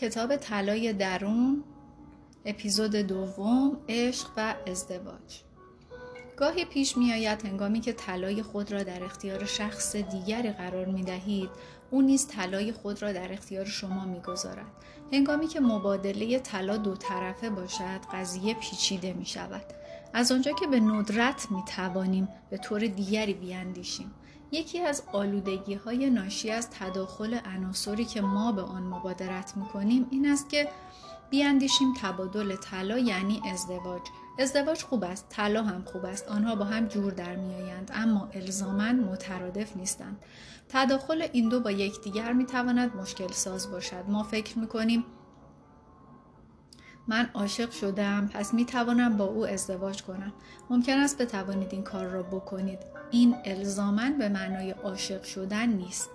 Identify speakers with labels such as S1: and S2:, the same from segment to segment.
S1: کتاب طلای درون اپیزود دوم عشق و ازدواج. گاهی پیش می آید هنگامی که طلای خود را در اختیار شخص دیگری قرار می دهید او نیز طلای خود را در اختیار شما می گذارد. هنگامی که مبادله طلا دو طرفه باشد قضیه پیچیده می شود از آنجا که به ندرت می توانیم به طور دیگری بیاندیشیم. یکی از آلودگی های ناشی از تداخل عناصری که ما به آن مبادرت می کنیم این است که بیاندیشیم تبادل طلا یعنی ازدواج. ازدواج خوب است طلا هم خوب است آنها با هم جور در میآیند اما الزاما مترادف نیستند. تداخل این دو با یکدیگر می‌تواند مشکل ساز باشد. ما فکر می‌کنیم من عاشق شدم پس می توانم با او ازدواج کنم ممکن است بتوانید این کار را بکنید این الزامن به معنای عاشق شدن نیست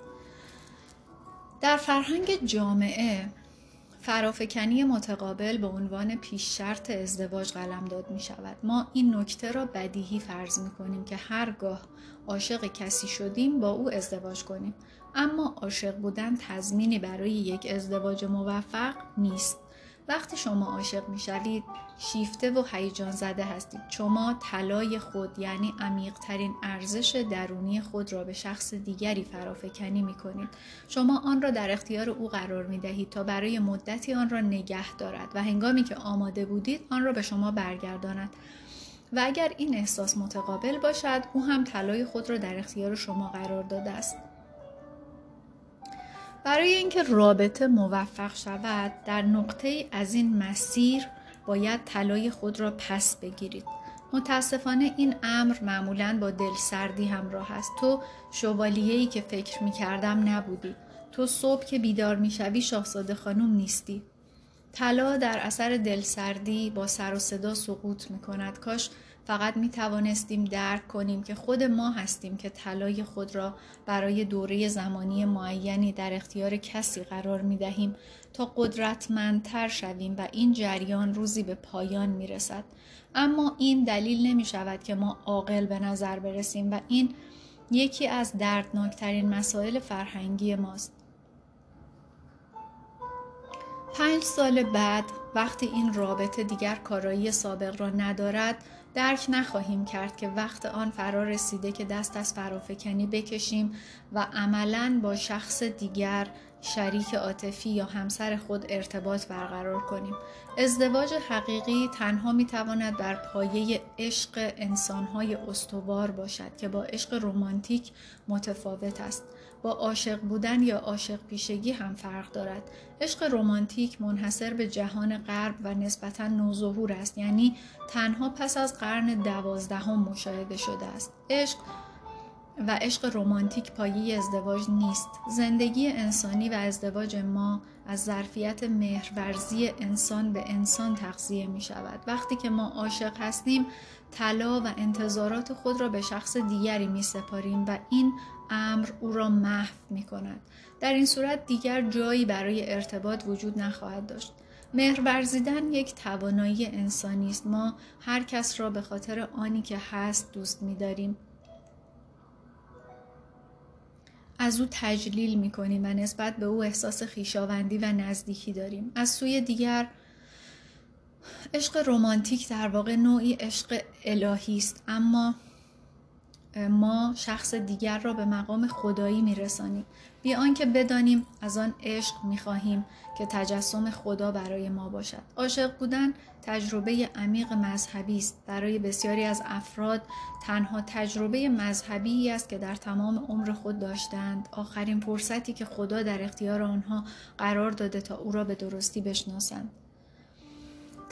S1: در فرهنگ جامعه فرافکنی متقابل به عنوان پیش شرط ازدواج داد می شود. ما این نکته را بدیهی فرض می کنیم که هرگاه عاشق کسی شدیم با او ازدواج کنیم. اما عاشق بودن تضمینی برای یک ازدواج موفق نیست. وقتی شما عاشق می‌شوید شیفته و هیجان زده هستید. شما طلای خود یعنی عمیقترین ارزش درونی خود را به شخص دیگری فرافکنی می کنید شما آن را در اختیار او قرار می دهید تا برای مدتی آن را نگه دارد و هنگامی که آماده بودید آن را به شما برگرداند. و اگر این احساس متقابل باشد او هم طلای خود را در اختیار شما قرار داده است. برای اینکه رابطه موفق شود در نقطه از این مسیر باید طلای خود را پس بگیرید. متاسفانه این امر معمولا با دلسردی همراه است. تو شوالیه‌ای که فکر می کردم نبودی. تو صبح که بیدار می شوی شاهزاده خانم نیستی. طلا در اثر دلسردی با سر و صدا سقوط می کند کاش فقط می توانستیم درک کنیم که خود ما هستیم که طلای خود را برای دوره زمانی معینی در اختیار کسی قرار می دهیم تا قدرتمندتر شویم و این جریان روزی به پایان می رسد. اما این دلیل نمی شود که ما عاقل به نظر برسیم و این یکی از دردناکترین مسائل فرهنگی ماست. پنج سال بعد وقتی این رابطه دیگر کارایی سابق را ندارد درک نخواهیم کرد که وقت آن فرا رسیده که دست از فرافکنی بکشیم و عملا با شخص دیگر شریک عاطفی یا همسر خود ارتباط برقرار کنیم. ازدواج حقیقی تنها می‌تواند بر پایه عشق انسانهای استوار باشد که با عشق رمانتیک متفاوت است. با عاشق بودن یا عاشق پیشگی هم فرق دارد. عشق رمانتیک منحصر به جهان غرب و نسبتا نوظهور است یعنی تنها پس از قرن دوازدهم مشاهده شده است. عشق و عشق رمانتیک پایه ازدواج نیست. زندگی انسانی و ازدواج ما از ظرفیت مهرورزی انسان به انسان تغذیه می شود. وقتی که ما عاشق هستیم طلا و انتظارات خود را به شخص دیگری می سپاریم و این امر او را محو می کند در این صورت دیگر جایی برای ارتباط وجود نخواهد داشت. مهر ورزیدن یک توانایی انسانی است. ما هر کس را به خاطر آنی که هست دوست می داریم از او تجلیل می کنیم و نسبت به او احساس خیشاوندی و نزدیکی داریم. از سوی دیگر عشق رمانتیک در واقع نوعی عشق الهی است. اما ما شخص دیگر را به مقام خدایی میرسانیم. بی آنکه بدانیم از آن عشق می‌خواهیم که تجسم خدا برای ما باشد. عاشق بودن تجربه عمیق مذهبی است. برای بسیاری از افراد تنها تجربه مذهبی است که در تمام عمر خود داشتند. آخرین فرصتی که خدا در اختیار آنها قرار داده تا او را به درستی بشناسند.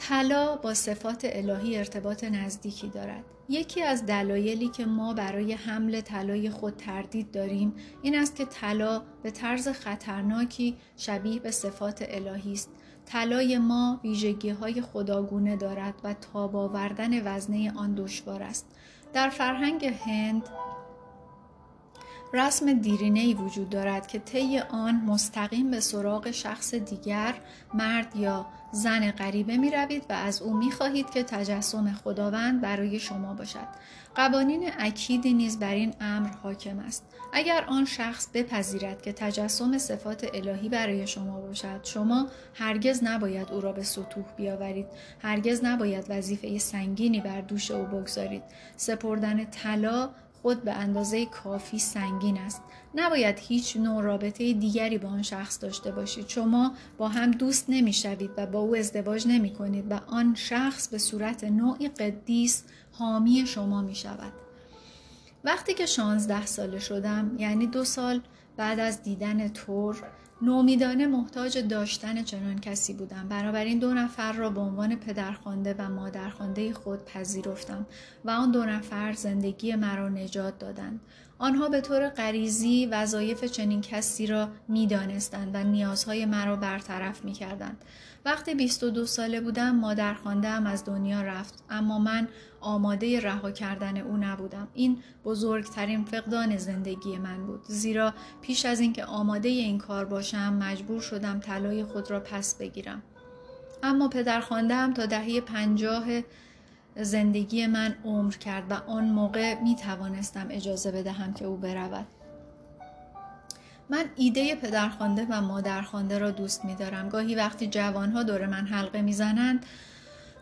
S1: طلا با صفات الهی ارتباط نزدیکی دارد. یکی از دلایلی که ما برای حمل طلای خود تردید داریم این است که طلا به طرز خطرناکی شبیه به صفات الهی است. طلای ما ویژگی های خداگونه دارد و تاب آوردن وزنه آن دشوار است. در فرهنگ هند رسم دیرینه وجود دارد که طی آن مستقیم به سراغ شخص دیگر مرد یا زن غریبه می روید و از او می خواهید که تجسم خداوند برای شما باشد. قوانین اکیدی نیز بر این امر حاکم است. اگر آن شخص بپذیرد که تجسم صفات الهی برای شما باشد شما هرگز نباید او را به سطوح بیاورید هرگز نباید وظیفه سنگینی بر دوش او بگذارید سپردن طلا خود به اندازه کافی سنگین است. نباید هیچ نوع رابطه دیگری با آن شخص داشته باشید. شما با هم دوست نمی‌شوید و با او ازدواج نمی کنید و آن شخص به صورت نوعی قدیس حامی شما می شود وقتی که شانزده ساله شدم یعنی دو سال بعد از دیدن تور نومیدانه محتاج داشتن چنان کسی بودم. این دو نفر را به عنوان پدرخوانده و مادرخوانده خود پذیرفتم و آن دو نفر زندگی مرا نجات دادند. آنها به طور غریزی وظایف چنین کسی را می‌دانستند و نیازهای مرا برطرف می‌کردند. وقتی 22 ساله بودم مادر هم از دنیا رفت اما من آماده رها کردن او نبودم. این بزرگترین فقدان زندگی من بود زیرا پیش از اینکه آماده این کار باشم مجبور شدم طلای خود را پس بگیرم. اما پدر هم تا دهه پنجاه زندگی من عمر کرد و آن موقع می توانستم اجازه بدهم که او برود. من ایده پدرخوانده و مادرخوانده را دوست می دارم. گاهی وقتی جوانها دور من حلقه می‌زنند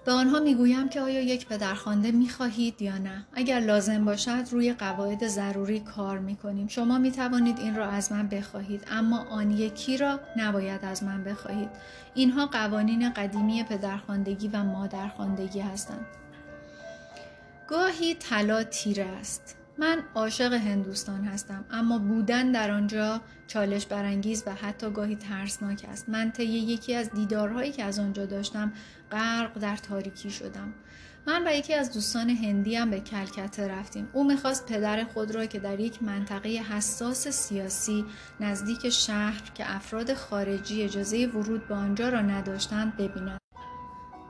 S1: به آنها می‌گویم که آیا یک پدرخوانده می خواهید یا نه. اگر لازم باشد روی قواعد ضروری کار می کنیم شما می توانید این را از من بخواهید اما آن یکی را نباید از من بخواهید. اینها قوانین قدیمی پدرخواندگی و مادرخواندگی هستند. گاهی طلا تیره است. من عاشق هندوستان هستم اما بودن در آنجا چالش برانگیز و حتی گاهی ترسناک است. من طی یکی از دیدارهایی که از آنجا داشتم غرق در تاریکی شدم. من و یکی از دوستان هندی هم به کلکته رفتیم. او می‌خواست پدر خود را که در یک منطقه حساس سیاسی نزدیک شهر که افراد خارجی اجازه ورود به آنجا را نداشتند ببیند.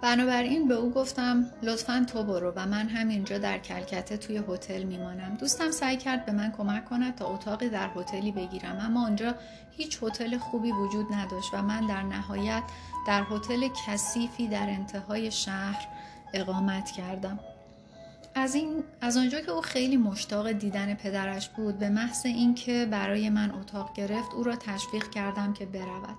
S1: بنابراین به او گفتم لطفا تو برو و من همینجا در کلکته توی هتل میمانم. دوستم سعی کرد به من کمک کند تا اتاقی در هتلی بگیرم اما آنجا هیچ هتل خوبی وجود نداشت و من در نهایت در هتل کثیفی در انتهای شهر اقامت کردم. از, این، از آنجا که او خیلی مشتاق دیدن پدرش بود به محض اینکه برای من اتاق گرفت او را تشویق کردم که برود.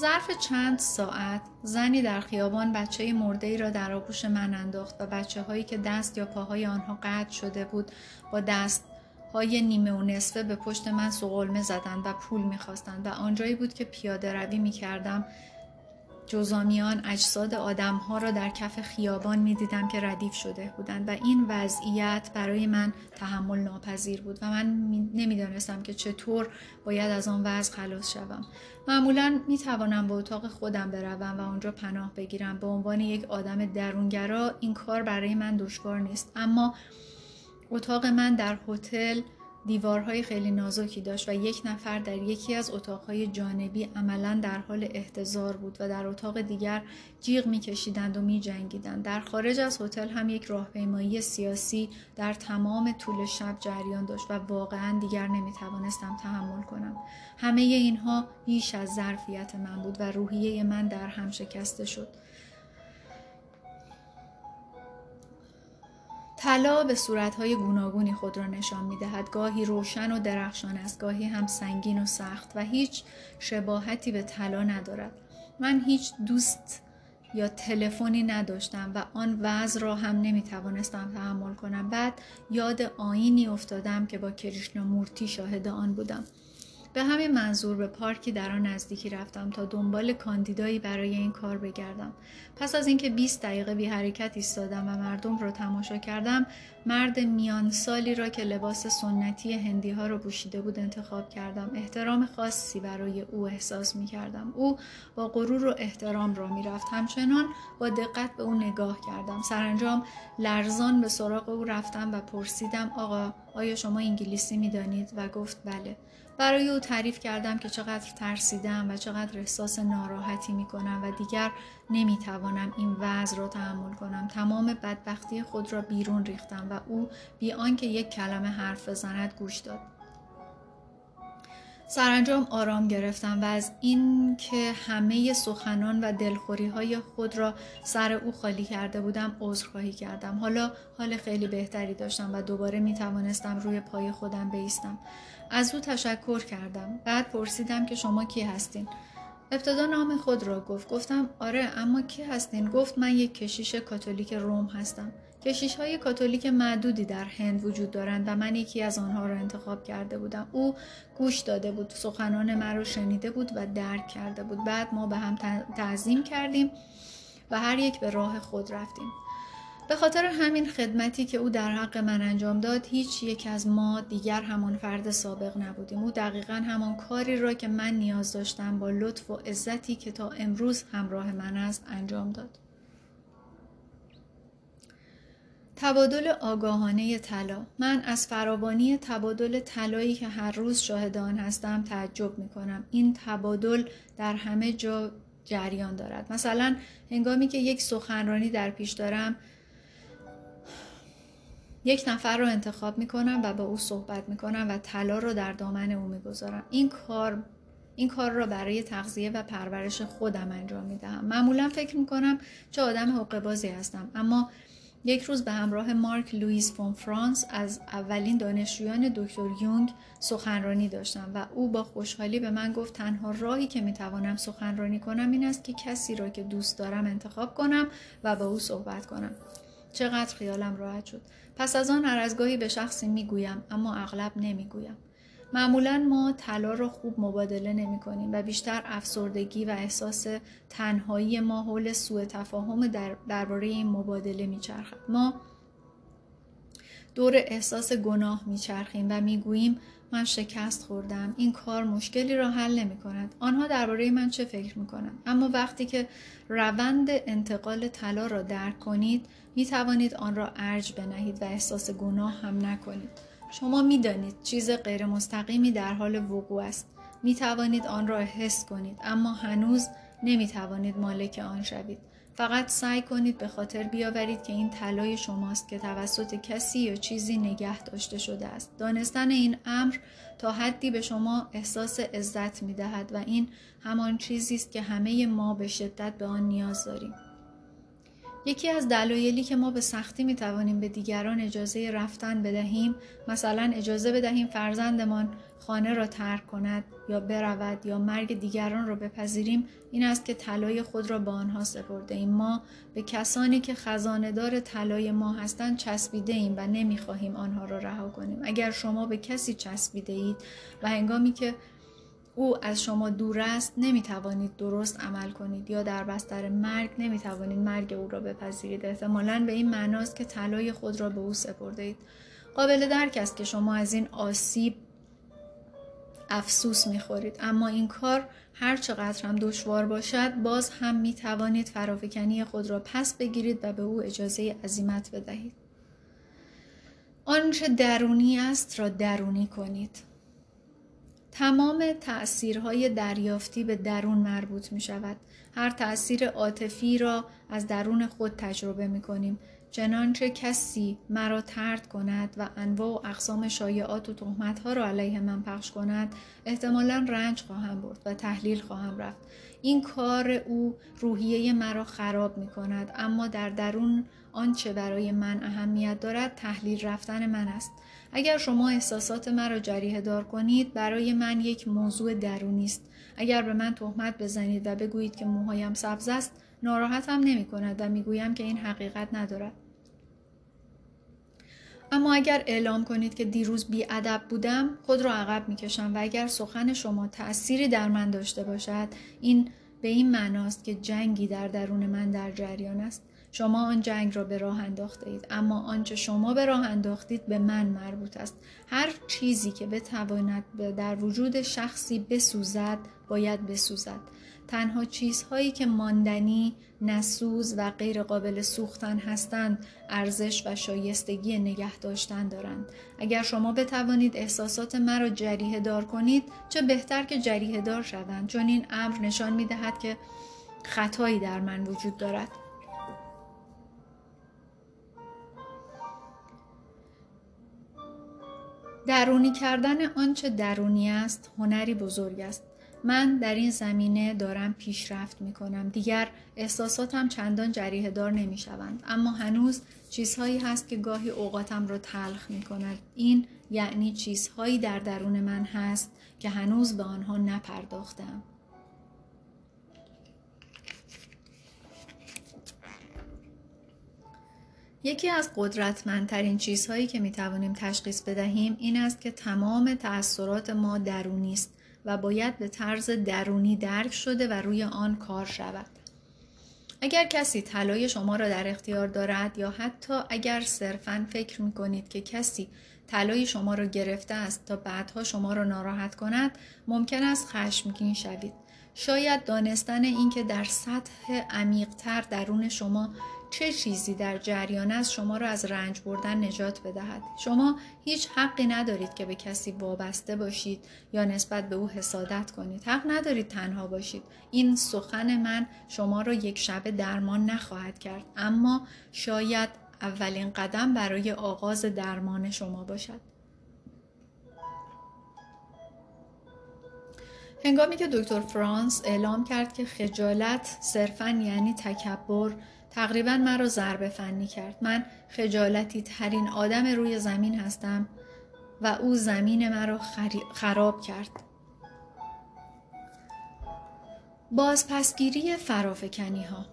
S1: ظرف چند ساعت زنی در خیابان بچه مرده ای را در آغوش من انداخت و بچه هایی که دست یا پاهای آنها قطع شده بود با دست های نیمه و نصفه به پشت من سقلمه زدند و پول می‌خواستند و آنجایی بود که پیاده روی می کردم جزامیان اجساد آدمها را در کف خیابان می دیدم که ردیف شده بودند و این وضعیت برای من تحمل ناپذیر بود و من نمی‌دانستم که چطور باید از آن وضع خلاص شوم. معمولا می توانم به اتاق خودم بروم و آنجا پناه بگیرم. به عنوان یک آدم درونگرا این کار برای من دشوار نیست. اما اتاق من در هتل دیوارهای خیلی نازکی داشت و یک نفر در یکی از اتاقهای جانبی عملا در حال احتضار بود و در اتاق دیگر جیغ میکشیدند و میجنگیدند. در خارج از هتل هم یک راهپیمایی سیاسی در تمام طول شب جریان داشت و واقعا دیگر نمی‌توانستم تحمل کنم. همه اینها بیش از ظرفیت من بود و روحیه من در هم شکسته شد. طلا به صورتهای گوناگونی خود را نشان می دهد. گاهی روشن و درخشان است گاهی هم سنگین و سخت و هیچ شباهتی به طلا ندارد. من هیچ دوست یا تلفنی نداشتم و آن وضع را هم نمی توانستم تحمل کنم. بعد یاد آینی افتادم که با کریشنا مورتی شاهد آن بودم. به همین منظور به پارکی در آن نزدیکی رفتم تا دنبال کاندیدایی برای این کار بگردم. پس از اینکه 20 دقیقه بی حرکت ایستادم و مردم را تماشا کردم مرد میان سالی را که لباس سنتی هندی ها را پوشیده بود انتخاب کردم. احترام خاصی برای او احساس می کردم او با غرور و احترام را می رفت همچنان با دقت به او نگاه کردم. سرانجام لرزان به سراغ او رفتم و پرسیدم آقا آیا شما انگلیسی می دانید و گفت بله. برای او تعریف کردم که چقدر ترسیدم و چقدر احساس ناراحتی می کنم و دیگر نمی توانم این وضع را تحمل کنم. تمام بدبختی خود را بیرون ریختم و او بی آنکه یک کلمه حرف بزند گوش داد. سرانجام آرام گرفتم و از این که همه سخنان و دلخوری های خود را سر او خالی کرده بودم عذرخواهی کردم. حالا حال خیلی بهتری داشتم و دوباره می توانستم روی پای خودم بیستم. از او تشکر کردم. بعد پرسیدم که شما کی هستین؟ ابتدا نام خود را گفت. گفتم آره اما کی هستین؟ گفت من یک کشیش کاتولیک روم هستم. کشیش های کاتولیک معدودی در هند وجود دارند و من یکی از آنها را انتخاب کرده بودم. او گوش داده بود سخنان مرا شنیده بود و درک کرده بود. بعد ما به هم تعظیم کردیم و هر یک به راه خود رفتیم. به خاطر همین خدمتی که او در حق من انجام داد هیچ یک از ما دیگر همان فرد سابق نبودیم. او دقیقا همان کاری را که من نیاز داشتم با لطف و عزتی که تا امروز همراه من است انجام داد. تبادل آگاهانه طلا. من از فراوانی تبادل طلایی که هر روز شاهد آن هستم تعجب می کنم این تبادل در همه جا جریان دارد. مثلا هنگامی که یک سخنرانی در پیش دارم یک نفر رو انتخاب می کنم و با او صحبت می کنم و طلا رو در دامن او می گذارم. این کار این کار را برای تغذیه و پرورش خودم انجام می دهم. معمولا فکر می کنم چه آدم حقوق بازی هستم اما یک روز به همراه مارک لوئیس فون فرانس از اولین دانشجویان دکتر یونگ سخنرانی داشتم و او با خوشحالی به من گفت تنها راهی که می‌توانم سخنرانی کنم این است که کسی را که دوست دارم انتخاب کنم و با او صحبت کنم چقدر خیالم راحت شد پس از آن هر به شخصی می‌گویم اما اغلب نمی‌گویم. معمولا ما طلا را خوب مبادله نمی کنیم و بیشتر افسردگی و احساس تنهایی ما حول سوء تفاهم درباره این مبادله میچرخد. ما دور احساس گناه میچرخیم و می‌گوییم من شکست خوردم این کار مشکلی را حل نمی کند آنها درباره من چه فکر می کنند اما وقتی که روند انتقال طلا را درک کنید می توانید آن را ارج بنهید و احساس گناه هم نکنید شما می دانید چیز غیر مستقیمی در حال وقوع است. می توانید آن را حس کنید اما هنوز نمی توانید مالک آن شوید. فقط سعی کنید به خاطر بیاورید که این طلای شماست که توسط کسی یا چیزی نگه داشته شده است. دانستن این امر تا حدی به شما احساس عزت می دهد و این همان چیزی است که همه ما به شدت به آن نیاز داریم. یکی از دلایلی که ما به سختی می توانیم به دیگران اجازه رفتن بدهیم مثلا اجازه بدهیم فرزندمان خانه را ترک کند یا برود یا مرگ دیگران را بپذیریم این است که طلای خود را به آنها سپرده ایم. ما به کسانی که خزاندار طلای ما هستند چسبیده ایم و نمی‌خواهیم آنها را رها کنیم. اگر شما به کسی چسبیده اید و هنگامی که او از شما دور است نمی توانید درست عمل کنید یا در بستر مرگ نمی توانید مرگ او را بپذیرید. احتمالا به این معناست که طلای خود را به او سپرده اید قابل درک است که شما از این آسیب افسوس خورید اما این کار هر چقدر هم دشوار باشد باز هم می توانید فرافکنی خود را پس بگیرید و به او اجازه عزیمت بدهید. آنچه درونی است را درونی کنید. تمام تأثیرهای دریافتی به درون مربوط می شود. هر تأثیر عاطفی را از درون خود تجربه می کنیم. چنانچه کسی مرا ترد کند و انواع و اقسام شایعات و تهمتها را علیه من پخش کند احتمالا رنج خواهم برد و تحلیل خواهم رفت این کار او روحیه مرا خراب می کند اما در درون آنچه برای من اهمیت دارد تحلیل رفتن من است اگر شما احساسات مرا جریه دار کنید برای من یک موضوع درونی است. اگر به من تهمت بزنید و بگویید که موهایم سبز است ناراحتم نمی کند و می‌گویم که این حقیقت ندارد. اما اگر اعلام کنید که دیروز ادب بودم خود را عقب می‌کشم و اگر سخن شما تأثیری در من داشته باشد این به این معناست که جنگی در درون من در جریان است. شما آن جنگ را به راه انداخته اید اما آنچه شما به راه انداختید به من مربوط است هر چیزی که بتواند در وجود شخصی بسوزد باید بسوزد تنها چیزهایی که ماندنی، نسوز و غیر قابل سوختن هستند ارزش و شایستگی نگه داشتن دارند. اگر شما بتوانید احساسات مرا جریه دار کنید چه بهتر که جریه دار شوند چون این امر نشان می دهد که خطایی در من وجود دارد. درونی کردن آنچه درونی است هنری بزرگ است من در این زمینه دارم پیشرفت می کنم. دیگر احساساتم چندان جریه دار نمی شوند. اما هنوز چیزهایی هست که گاهی اوقاتم را تلخ می کند. این یعنی چیزهایی در درون من هست که هنوز به آنها نپرداختم. یکی از قدرتمندترین چیزهایی که می توانیم تشخیص بدهیم این است که تمام تأثیرات ما درونی است و باید به طرز درونی درک شده و روی آن کار شود. اگر کسی طلای شما را در اختیار دارد یا حتی اگر صرفا فکر می کنید که کسی طلای شما را گرفته است تا بعدها شما را ناراحت کند ممکن است خشمگین شوید شاید دانستن اینکه در سطح عمیقتر درون شما چه چیزی در جریان است شما را از رنج بردن نجات بدهد؟ شما هیچ حقی ندارید که به کسی وابسته باشید یا نسبت به او حسادت کنید. حق ندارید تنها باشید. این سخن من شما را یک شبه درمان نخواهد کرد. اما شاید اولین قدم برای آغاز درمان شما باشد. هنگامی که دکتر فرانس اعلام کرد که خجالت صرفا یعنی تکبر تقریبا مرا ضربه فنی کرد. من خجالتی ترین آدم روی زمین هستم و او زمین مرا خراب کرد. بازپسگیری فرافکنی ها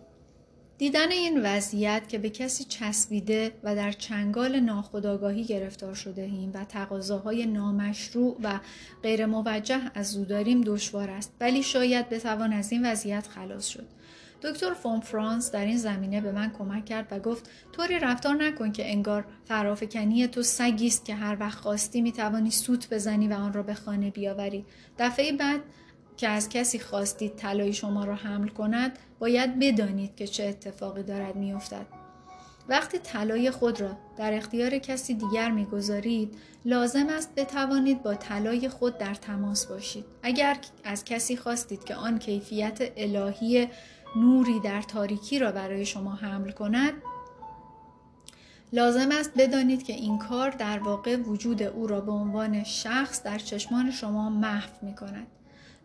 S1: دیدن این وضعیت که به کسی چسبیده و در چنگال ناخودآگاهی گرفتار شده ایم و تقاضاهای نامشروع و غیر موجه از او داریم دشوار است. ولی شاید بتوان از این وضعیت خلاص شد. دکتر فون فرانس در این زمینه به من کمک کرد و گفت طوری رفتار نکن که انگار فرافکنی تو سگی است که هر وقت خواستی می‌توانی سوت بزنی و آن را به خانه بیاوری. دفعه بعد که از کسی خواستید طلای شما را حمل کند باید بدانید که چه اتفاقی دارد میافتد. وقتی طلای خود را در اختیار کسی دیگر می‌گذارید لازم است بتوانید با طلای خود در تماس باشید. اگر از کسی خواستید که آن کیفیت الهی نوری در تاریکی را برای شما حمل کند. لازم است بدانید که این کار در واقع وجود او را به عنوان شخص در چشمان شما محو می کند.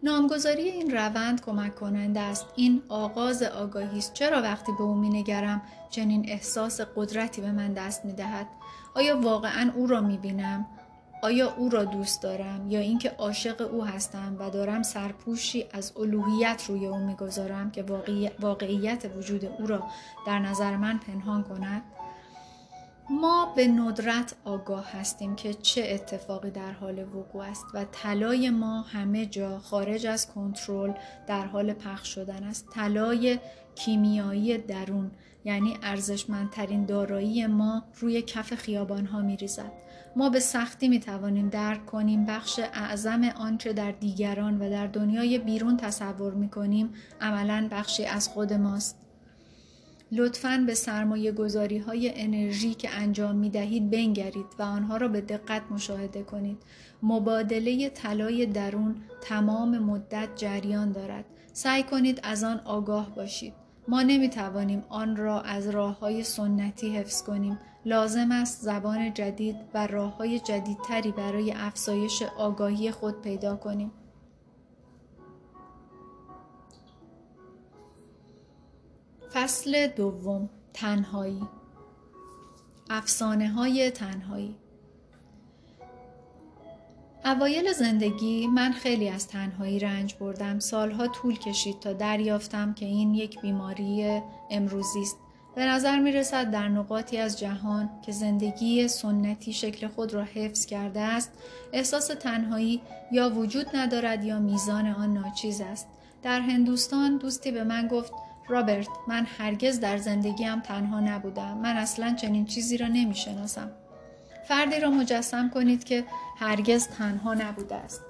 S1: نامگذاری این روند کمک کننده است. این آغاز آگاهی است. چرا وقتی به او مینگرم چنین احساس قدرتی به من دست می‌دهد؟ آیا واقعا او را می‌بینم؟ آیا او را دوست دارم یا اینکه عاشق او هستم و دارم سرپوشی از الوهیت روی او می‌گذارم که واقعیت وجود او را در نظر من پنهان کند ما به ندرت آگاه هستیم که چه اتفاقی در حال وقوع است و طلای ما همه جا خارج از کنترل در حال پخش شدن است طلای کیمیایی درون یعنی ارزشمندترین دارایی ما روی کف خیابان ها می ریزد. ما به سختی می توانیم درک کنیم بخش اعظم آنچه در دیگران و در دنیای بیرون تصور می کنیم عملا بخشی از خود ماست. لطفاً به سرمایه گذاری های انرژی که انجام می دهید بنگرید و آنها را به دقت مشاهده کنید. مبادله طلای درون تمام مدت جریان دارد. سعی کنید از آن آگاه باشید. ما نمی توانیم آن را از راه های سنتی حفظ کنیم. لازم است زبان جدید و راه های جدیدتری برای افزایش آگاهی خود پیدا کنیم. فصل دوم تنهایی. افسانه های تنهایی. اوایل زندگی من خیلی از تنهایی رنج بردم. سالها طول کشید تا دریافتم که این یک بیماری امروزی است به نظر می رسد در نقاطی از جهان که زندگی سنتی شکل خود را حفظ کرده است احساس تنهایی یا وجود ندارد یا میزان آن ناچیز است. در هندوستان دوستی به من گفت رابرت من هرگز در زندگیم تنها نبودم من اصلا چنین چیزی را نمی شناسم فردی را مجسم کنید که هرگز تنها نبوده است.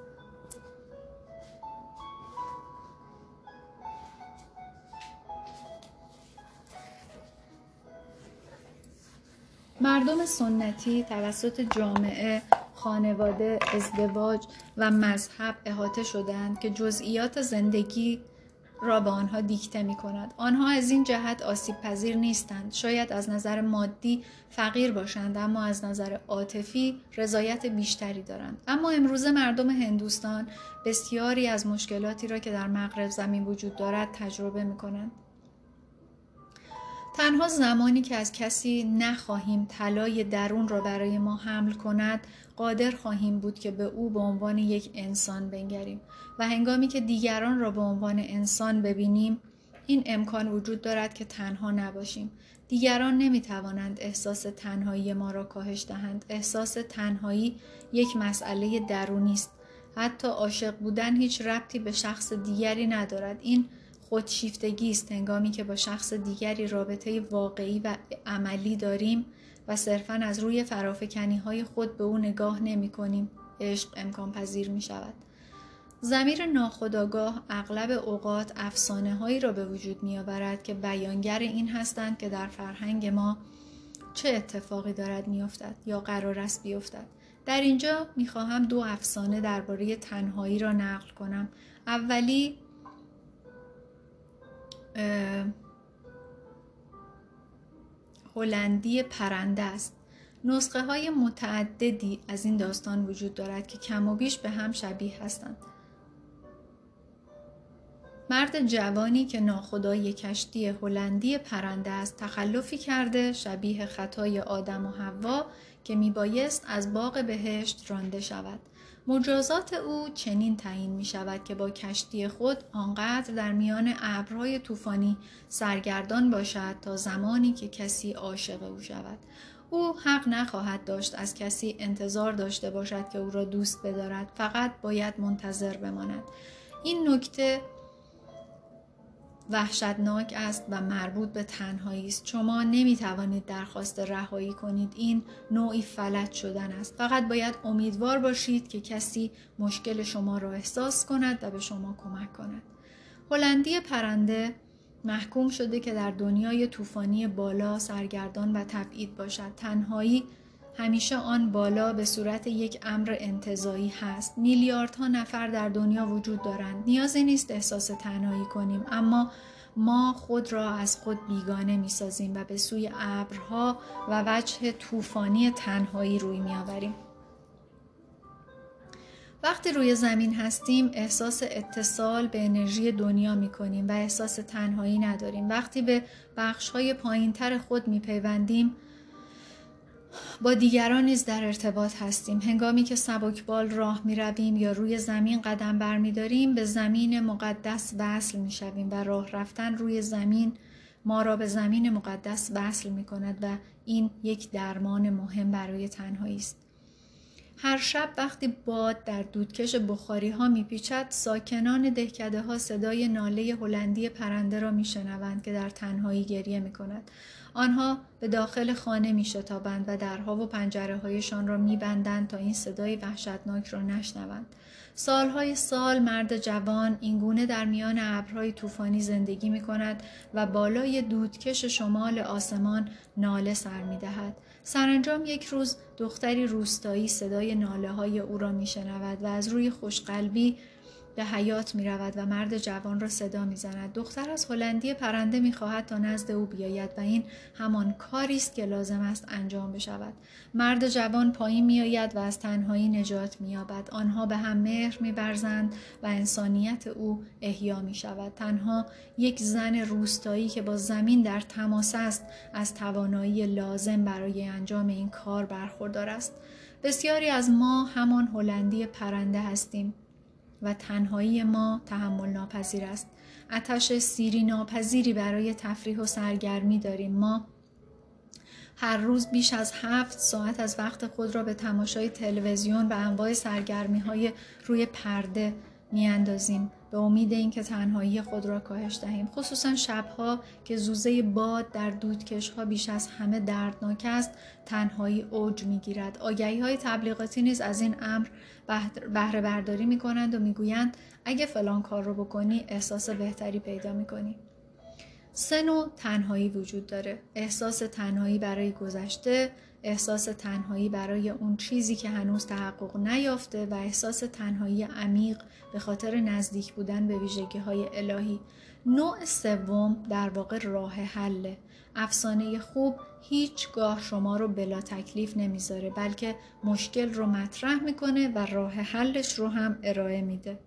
S1: مردم سنتی توسط جامعه، خانواده، ازدواج و مذهب احاطه شدند که جزئیات زندگی را به آنها دیکته می کند. آنها از این جهت آسیب پذیر نیستند. شاید از نظر مادی فقیر باشند اما از نظر عاطفی رضایت بیشتری دارند. اما امروز مردم هندوستان بسیاری از مشکلاتی را که در مغرب زمین وجود دارد تجربه می کنند. تنها زمانی که از کسی نخواهیم طلای درون را برای ما حمل کند قادر خواهیم بود که به او به عنوان یک انسان بنگریم و هنگامی که دیگران را به عنوان انسان ببینیم این امکان وجود دارد که تنها نباشیم. دیگران نمی توانند احساس تنهایی ما را کاهش دهند. احساس تنهایی یک مسئله درونی است. حتی عاشق بودن هیچ ربطی به شخص دیگری ندارد. این خودشیفتگی است هنگامی که با شخص دیگری رابطه واقعی و عملی داریم و صرفا از روی فرافکنی های خود به او نگاه نمی کنیم عشق امکان پذیر می شود. زمیر ناخداگاه اغلب اوقات افسانه هایی را به وجود می آورد که بیانگر این هستند که در فرهنگ ما چه اتفاقی دارد میافتد یا قرار است بیفتد. در اینجا می‌خواهم دو افسانه درباره تنهایی را نقل کنم. اولی هلندی پرنده است. نسخه های متعددی از این داستان وجود دارد که کم و بیش به هم شبیه هستند. مرد جوانی که ناخدای کشتی هلندی پرنده است تخلفی کرده شبیه خطای آدم و حوا که میبایست از باغ بهشت رانده شود. مجازات او چنین تعیین می شود که با کشتی خود آنقدر در میان ابرهای طوفانی سرگردان باشد تا زمانی که کسی عاشق او شود. او حق نخواهد داشت از کسی انتظار داشته باشد که او را دوست بدارد فقط باید منتظر بماند. این نکته وحشتناک است و مربوط به تنهایی است. شما نمی توانید درخواست رهایی کنید. این نوعی فلج شدن است. فقط باید امیدوار باشید که کسی مشکل شما را احساس کند و به شما کمک کند. هلندی پرنده محکوم شده که در دنیای طوفانی بالا سرگردان و تبعید باشد. تنهایی همیشه آن بالا به صورت یک امر انتظایی هست میلیاردها نفر در دنیا وجود دارند نیازی نیست احساس تنهایی کنیم اما ما خود را از خود بیگانه می سازیم و به سوی ابرها و وجه طوفانی تنهایی روی می آوریم. وقتی روی زمین هستیم احساس اتصال به انرژی دنیا می کنیم و احساس تنهایی نداریم. وقتی به بخش های پایین تر خود می پیوندیم با دیگران نیز در ارتباط هستیم هنگامی که سبکبال راه می رویم یا روی زمین قدم برمیداریم به زمین مقدس وصل می شویم و راه رفتن روی زمین ما را به زمین مقدس وصل می کند و این یک درمان مهم برای تنهایی است هر شب وقتی باد در دودکش بخاری ها می پیچد ساکنان دهکده ها صدای ناله هلندی پرنده را می شنوند که در تنهایی گریه می کند. آنها به داخل خانه می شتابند و درها و پنجره هایشان را می بندند تا این صدای وحشتناک را نشنوند. سالهای سال مرد جوان اینگونه در میان ابرهای طوفانی زندگی می کند و بالای دودکش شمال آسمان ناله سر می دهد. سرانجام یک روز دختری روستایی صدای ناله های او را می شنود و از روی خوشقلبی به حیات می رود و مرد جوان را صدا می زند. دختر از هلندی پرنده می خواهد تا نزد او بیاید و این همان کاری است که لازم است انجام بشود. مرد جوان پایین می آید و از تنهایی نجات می یابد. آنها به هم مهر می برزند و انسانیت او احیا می شود. تنها یک زن روستایی که با زمین در تماس است از توانایی لازم برای انجام این کار برخوردار است. بسیاری از ما همان هلندی پرنده هستیم و تنهایی ما تحمل ناپذیر است. اتش سیری ناپذیری برای تفریح و سرگرمی داریم. ما هر روز بیش از هفت ساعت از وقت خود را به تماشای تلویزیون و انواع سرگرمی های روی پرده میاندازیم به امید اینکه تنهایی خود را کاهش دهیم. خصوصا شبها که زوزه باد در دودکش ها بیش از همه دردناک است تنهایی اوج می‌گیرد. آگهی های تبلیغاتی نیز از این امر بهره برداری می کنند و می‌گویند اگه فلان کار رو بکنی احساس بهتری پیدا می کنی. سه نوع تنهایی وجود داره. احساس تنهایی برای گذشته احساس تنهایی برای اون چیزی که هنوز تحقق نیافته و احساس تنهایی عمیق به خاطر نزدیک بودن به ویژگی های الهی. نوع سوم در واقع راه حله. افسانه خوب هیچگاه شما رو بلا تکلیف نمی‌ذاره بلکه مشکل رو مطرح می‌کنه و راه حلش رو هم ارائه میده.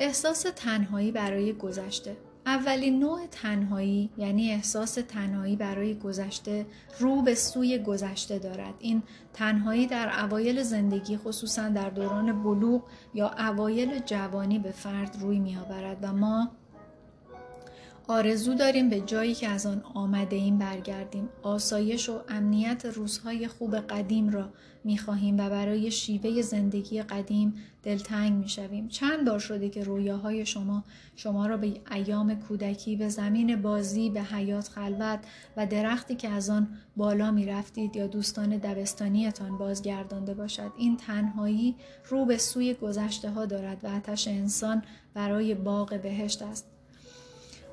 S1: احساس تنهایی برای گذشته. اولین نوع تنهایی یعنی احساس تنهایی برای گذشته رو به سوی گذشته دارد. این تنهایی در اوایل زندگی خصوصا در دوران بلوغ یا اوایل جوانی به فرد روی می آورد و ما آرزو داریم به جایی که از آن آمده ایم برگردیم. آسایش و امنیت روزهای خوب قدیم را می خواهیم و برای شیوه زندگی قدیم دلتنگ می شویم. چند بار شده که رویاهای شما شما را به ایام کودکی به زمین بازی به حیات خلوت و درختی که از آن بالا می رفتید یا دوستان دبستانیتان بازگردانده باشد. این تنهایی رو به سوی گذشته ها دارد و آتش انسان برای باغ بهشت است.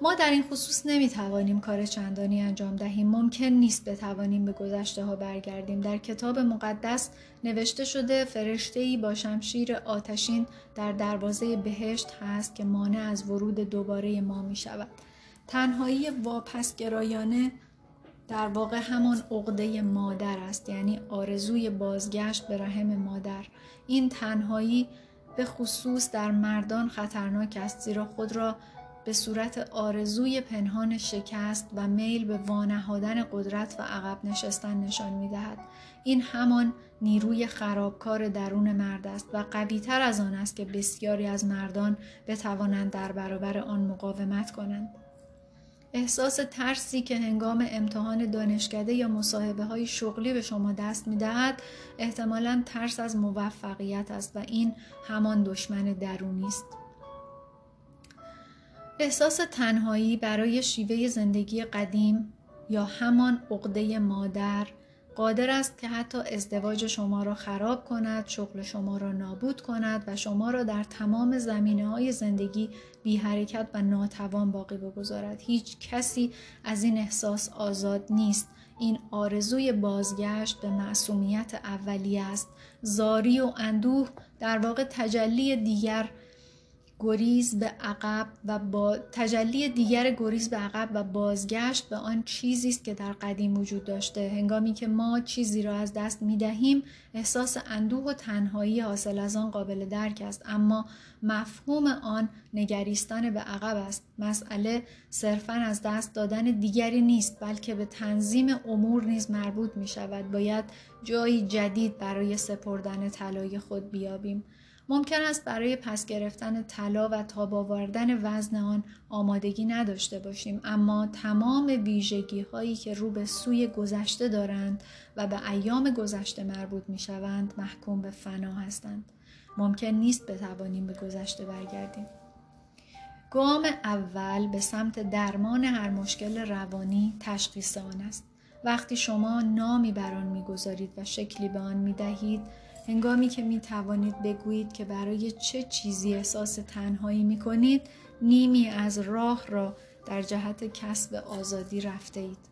S1: ما در این خصوص نمی توانیم کار چندانی انجام دهیم. ممکن نیست بتوانیم به گذشته ها برگردیم. در کتاب مقدس نوشته شده فرشته ای با شمشیر آتشین در دروازه بهشت هست که مانع از ورود دوباره ما می شود تنهایی واپسگرایانه در واقع همان عقده مادر است یعنی آرزوی بازگشت به رحم مادر. این تنهایی به خصوص در مردان خطرناک است زیرا خود را به صورت آرزوی پنهان شکست و میل به وانهادن قدرت و عقب نشستن نشان می دهد. این همان نیروی خرابکار درون مرد است و قویتر از آن است که بسیاری از مردان بتوانند در برابر آن مقاومت کنند. احساس ترسی که هنگام امتحان دانشکده یا مصاحبه های شغلی به شما دست می دهد احتمالا ترس از موفقیت است و این همان دشمن درونی است. احساس تنهایی برای شیوه زندگی قدیم یا همان عقده مادر قادر است که حتی ازدواج شما را خراب کند، شغل شما را نابود کند و شما را در تمام زمینه های زندگی بی حرکت و ناتوان باقی بگذارد. هیچ کسی از این احساس آزاد نیست. این آرزوی بازگشت به معصومیت اولیه است. زاری و اندوه در واقع تجلی دیگر گریز به عقب و با تجلی دیگر گریز به عقب و بازگشت به آن چیزی است که در قدیم وجود داشته. هنگامی که ما چیزی را از دست می دهیم احساس اندوه و تنهایی حاصل از آن قابل درک است. اما مفهوم آن نگریستن به عقب است. مسئله صرفا از دست دادن دیگری نیست بلکه به تنظیم امور نیز مربوط می شود باید جایی جدید برای سپردن طلای خود بیابیم. ممکن است برای پس گرفتن طلا و تاب آوردن وزن آن آمادگی نداشته باشیم. اما تمام ویژگی هایی که رو به سوی گذشته دارند و به ایام گذشته مربوط می شوند محکوم به فنا هستند. ممکن نیست بتوانیم به گذشته برگردیم. گام اول به سمت درمان هر مشکل روانی تشخیص آن است. وقتی شما نامی بر آن می‌گذارید و شکلی به آن می‌دهید هنگامی که می توانید بگویید که برای چه چیزی احساس تنهایی می کنید نیمی از راه را در جهت کسب آزادی رفته اید.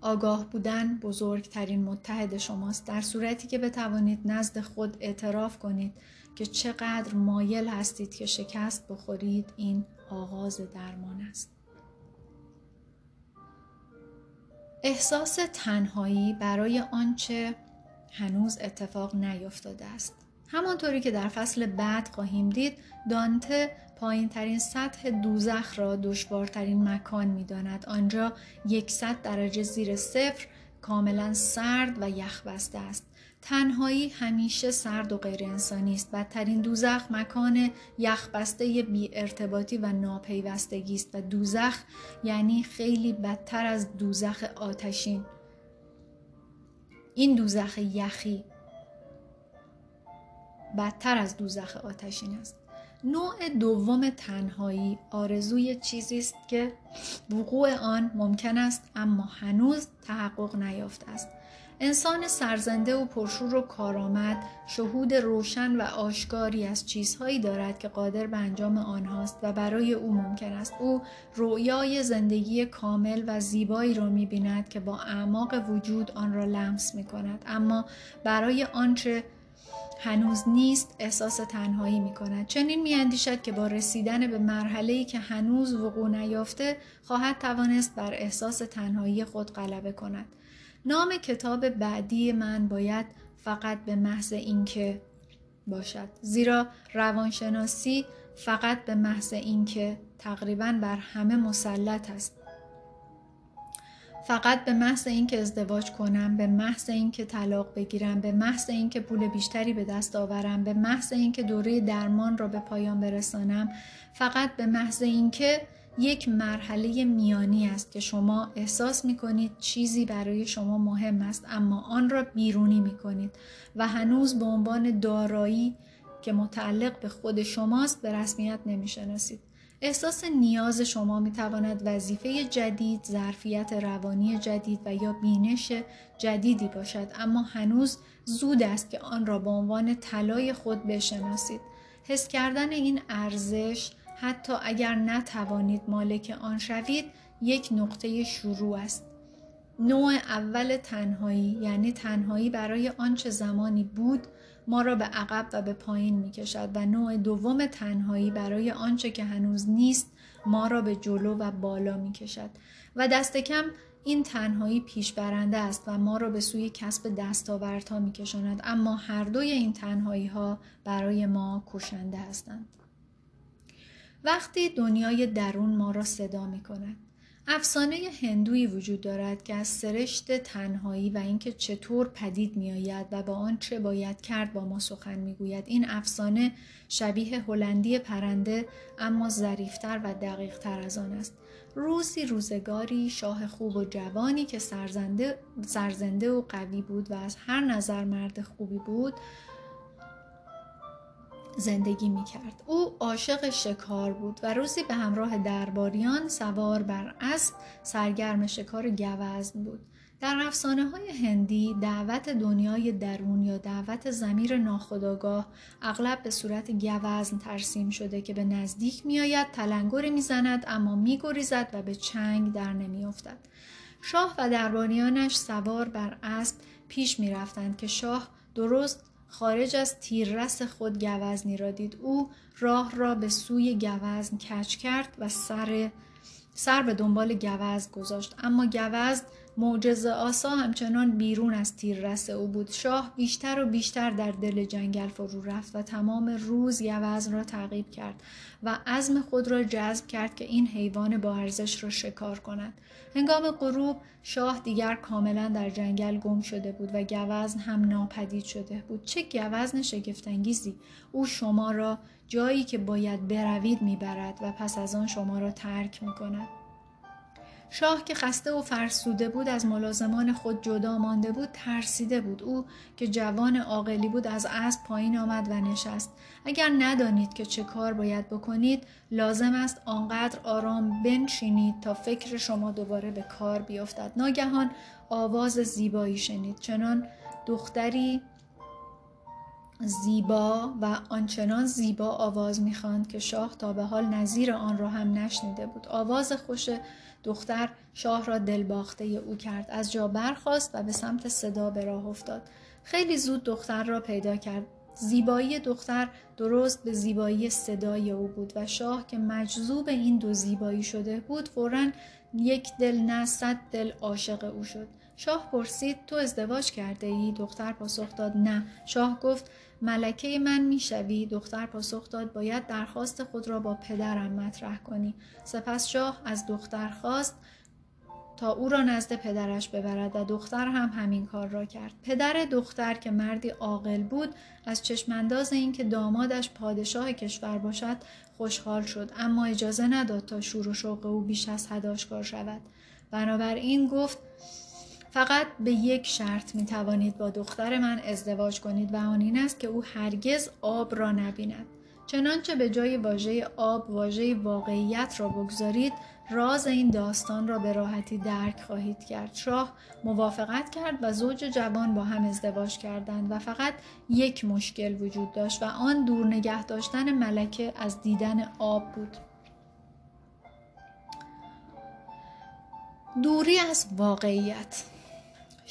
S1: آگاه بودن بزرگترین متحد شماست در صورتی که بتوانید نزد خود اعتراف کنید که چقدر مایل هستید که شکست بخورید این آغاز درمان است. احساس تنهایی برای آنچه هنوز اتفاق نیفتاده است. همانطوری که در فصل بعد خواهیم دید دانته پایین ترین سطح دوزخ را دشوارترین مکان می داند. آنجا یکصد درجه زیر صفر کاملا سرد و یخبسته است. تنهایی همیشه سرد و غیر انسانی است. بدترین دوزخ مکان یخبسته بی ارتباطی و ناپیوستگی است و دوزخ یعنی خیلی بدتر از دوزخ آتشین. این دوزخ یخی بدتر از دوزخ آتشین است. نوع دوم تنهایی آرزوی چیزی است که وقوع آن ممکن است اما هنوز تحقق نیافته است. انسان سرزنده و پرشور و کارآمد شهود روشن و آشکاری از چیزهایی دارد که قادر به انجام آنهاست و برای او ممکن است او رویای زندگی کامل و زیبایی را می‌بیند که با اعماق وجود آن را لمس می کند اما برای آنچه هنوز نیست احساس تنهایی می کند. چنین می اندیشد که با رسیدن به مرحله که هنوز وقوع نیافته خواهد توانست بر احساس تنهایی خود غلبه کند. نام کتاب بعدی من باید فقط به محض اینکه باشد. زیرا روانشناسی فقط به محض اینکه تقریبا بر همه مسلط است. فقط به محض اینکه ازدواج کنم به محض اینکه طلاق بگیرم به محض اینکه پول بیشتری به دست آورم به محض اینکه دوره درمان را به پایان برسانم فقط به محض اینکه یک مرحله میانی است که شما احساس می کنید چیزی برای شما مهم است اما آن را بیرونی می کنید و هنوز به عنوان دارایی که متعلق به خود شماست به رسمیت نمی شناسید. احساس نیاز شما می تواند وظیفه جدید، ظرفیت روانی جدید و یا بینش جدیدی باشد اما هنوز زود است که آن را به عنوان طلای خود بشناسید. حس کردن این ارزش حتی اگر نتوانید مالک آن شوید یک نقطه شروع است. نوع اول تنهایی یعنی تنهایی برای آنچه زمانی بود ما را به عقب و به پایین می کشد و نوع دوم تنهایی برای آنچه که هنوز نیست ما را به جلو و بالا می کشد و دست کم این تنهایی پیش برنده است و ما را به سوی کسب دستاوردها می کشاند اما هر دوی این تنهایی ها برای ما کشنده هستند. وقتی دنیای درون ما را صدا می کند. افسانه هندویی وجود دارد که از سرشت تنهایی و اینکه چطور پدید می آید و با آن چه باید کرد با ما سخن می گوید. این افسانه شبیه هلندی پرنده اما ظریفتر و دقیقتر از آن است. روزی روزگاری شاه خوب و جوانی که سرزنده, سرزنده و قوی بود و از هر نظر مرد خوبی بود زندگی می کرد. او عاشق شکار بود و روزی به همراه درباریان سوار بر اسب سرگرم شکار گوزن بود. در افسانه های هندی دعوت دنیای درون یا دعوت زمیر ناخداگاه اغلب به صورت گوزن ترسیم شده که به نزدیک میآید تلنگری می‌زند اما میگریزد و به چنگ در نمیافتد شاه و درباریانش سوار بر اسب پیش می‌رفتند که شاه درست خارج از تیررس خود گوزنی را دید. او راه را به سوی گوزن کچ کرد و سر سر به دنبال گوزن گذاشت. اما گوزن معجزه آسا همچنان بیرون از تیررس او بود. شاه بیشتر و بیشتر در دل جنگل فرو رفت و تمام روز گوزن را تعقیب کرد و عزم خود را جذب کرد که این حیوان با ارزش را شکار کند. هنگام غروب شاه دیگر کاملا در جنگل گم شده بود و گوزن هم ناپدید شده بود. چه گوزن شگفتانگیزی! او شما را جایی که باید بروید می‌برد و پس از آن شما را ترک می‌کند. شاه که خسته و فرسوده بود از ملازمان خود جدا مانده بود ترسیده بود. او که جوان عاقلی بود از اسب پایین آمد و نشست. اگر ندانید که چه کار باید بکنید لازم است آنقدر آرام بنشینید تا فکر شما دوباره به کار بیفتد. ناگهان آواز زیبایی شنید. چنان دختری زیبا و آنچنان زیبا آواز می‌خواند که شاه تا به حال نظیر آن را هم نشنیده بود. آواز خوش دختر شاه را دلباخته او کرد. از جا برخاست و به سمت صدا به راه افتاد. خیلی زود دختر را پیدا کرد. زیبایی دختر درست به زیبایی صدای او بود و شاه که مجذوب این دو زیبایی شده بود فورا یک دل نه صد دل عاشق او شد. شاه پرسید تو ازدواج کرده ای؟ دختر پاسخ داد نه. شاه گفت ملکه من می‌شوی؟ دختر پاسخ داد باید درخواست خود را با پدرم مطرح کنی. سپس شاه از دختر خواست تا او را نزد پدرش ببرد و دختر هم همین کار را کرد. پدر دختر که مردی عاقل بود از چشمانداز اینکه دامادش پادشاه کشور باشد خوشحال شد. اما اجازه نداد تا شور و شوق او بیش از حد آشکار شود. بنابراین گفت فقط به یک شرط می توانید با دختر من ازدواج کنید و آن این است که او هرگز آب را نبیند. چنانچه به جای واژه آب واژه واقعیت را بگذارید راز این داستان را به راحتی درک خواهید کرد. شاه موافقت کرد و زوج جوان با هم ازدواج کردند و فقط یک مشکل وجود داشت و آن دور نگه داشتن ملکه از دیدن آب بود. دوری از واقعیت.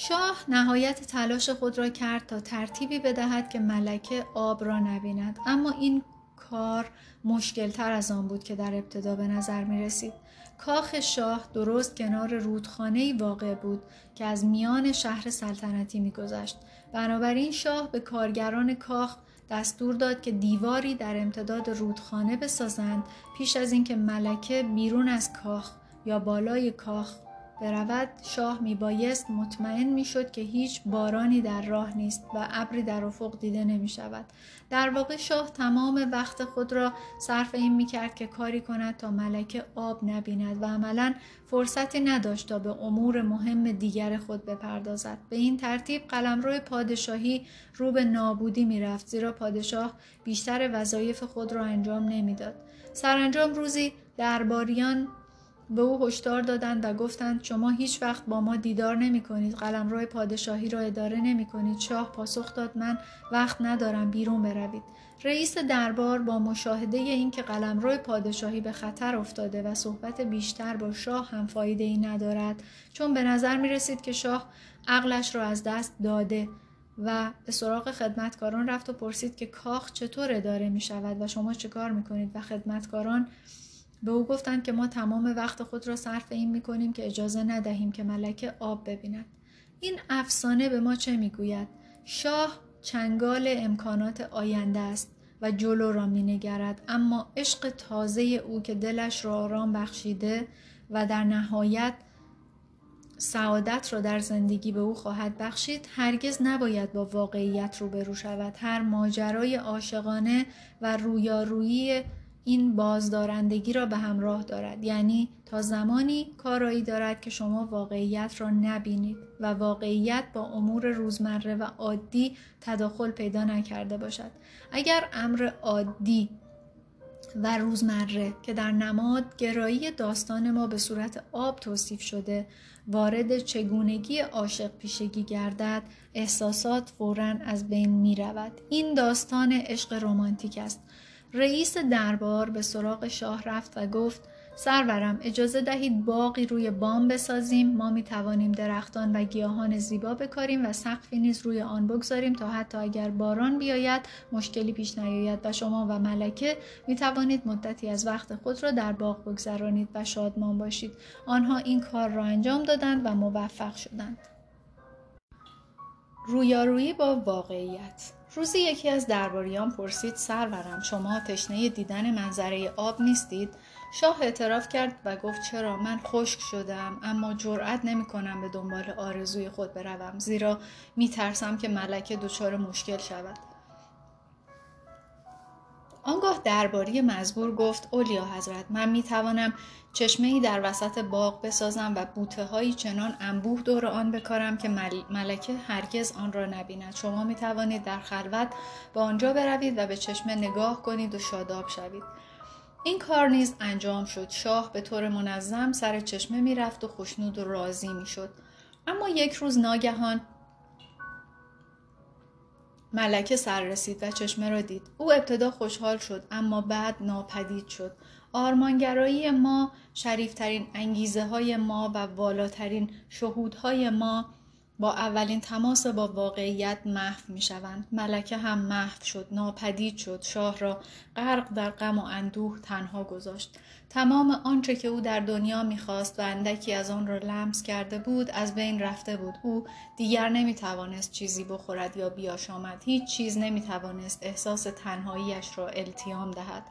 S1: شاه نهایت تلاش خود را کرد تا ترتیبی بدهد که ملکه آب را نبیند اما این کار مشکل تر از آن بود که در ابتدا به نظر می رسید. کاخ شاه درست کنار رودخانه واقع بود که از میان شهر سلطنتی میگذشت بنابراین شاه به کارگران کاخ دستور داد که دیواری در امتداد رودخانه بسازند پیش از اینکه ملکه بیرون از کاخ یا بالای کاخ برود شاه می بایست مطمئن می شد که هیچ بارانی در راه نیست و ابری در افق دیده نمی شود. در واقع شاه تمام وقت خود را صرف این می کرد که کاری کند تا ملکه آب نبیند و عملا فرصتی نداشت تا به امور مهم دیگر خود بپردازد. به این ترتیب قلمرو پادشاهی رو به نابودی می رفت زیرا پادشاه بیشتر وظایف خود را انجام نمی‌داد. سرانجام روزی درباریان به او هشدار دادند و گفتند شما هیچ وقت با ما دیدار نمی کنید قلمرو پادشاهی را اداره نمی کنید شاه پاسخ داد من وقت ندارم بیرون بروید. رئیس دربار با مشاهده اینکه قلمرو پادشاهی به خطر افتاده و صحبت بیشتر با شاه هم فایده ای ندارد چون به نظر می رسید که شاه عقلش را از دست داده و به سراغ خدمتکاران رفت و پرسید که کاخ چطور اداره می شود و شما چه کار می کنید و خدمتکاران به او گفتند که ما تمام وقت خود را صرف این می کنیم که اجازه ندهیم که ملکه آب ببیند. این افسانه به ما چه می‌گوید؟ شاه چنگال امکانات آینده است و جلو را می نگرد اما عشق تازه او که دلش را آرام بخشیده و در نهایت سعادت را در زندگی به او خواهد بخشید هرگز نباید با واقعیت روبرو شود هر ماجرای عاشقانه و رویارویی این بازدارندگی را به همراه دارد. یعنی تا زمانی کارایی دارد که شما واقعیت را نبینید و واقعیت با امور روزمره و عادی تداخل پیدا نکرده باشد. اگر امر عادی و روزمره که در نماد گرایی داستان ما به صورت آب توصیف شده وارد چگونگی عاشق پیشگی گردد احساسات فورا از بین می رود. این داستان عشق رمانتیک است. رئیس دربار به سراغ شاه رفت و گفت سرورم اجازه دهید باقی روی بام بسازیم. ما می توانیم درختان و گیاهان زیبا بکاریم و سقفی نیز روی آن بگذاریم تا حتی اگر باران بیاید مشکلی پیش نیاید و شما و ملکه می توانید مدتی از وقت خود را در باغ بگذرانید و شادمان باشید. آنها این کار را انجام دادند و موفق شدند. رویارویی با واقعیت روزی یکی از درباریان پرسید سرورم شما تشنه دیدن منظره آب نیستید؟ شاه اعتراف کرد و گفت چرا؟ من خشک شدم اما جرأت نمی کنم به دنبال آرزوی خود بروم زیرا می ترسم که ملکه دچار مشکل شود. آنگاه درباری مزبور گفت اولیا حضرت من می توانم چشمه ای در وسط باغ بسازم و بوته هایی چنان انبوه دور آن بکارم که ملکه هرگز آن را نبیند. شما می توانید در خلوت به آنجا بروید و به چشمه نگاه کنید و شاداب شوید. این کار نیز انجام شد. شاه به طور منظم سر چشمه می‌رفت و خوشنود و راضی می‌شد. اما یک روز ناگهان ملکه سر رسید و چشمه را دید. او ابتدا خوشحال شد اما بعد ناپدید شد. آرمانگرایی ما شریفترین انگیزه های ما و والاترین شهودهای ما با اولین تماس با واقعیت محو می شوند. ملکه هم محو شد، ناپدید شد، شاه را غرق در غم و اندوه تنها گذاشت. تمام آنچه که او در دنیا می‌خواست و اندکی از آن را لمس کرده بود از بین رفته بود. او دیگر نمی توانست چیزی بخورد یا بیاشامد. هیچ چیز نمی توانست احساس تنهاییش را التیام دهد.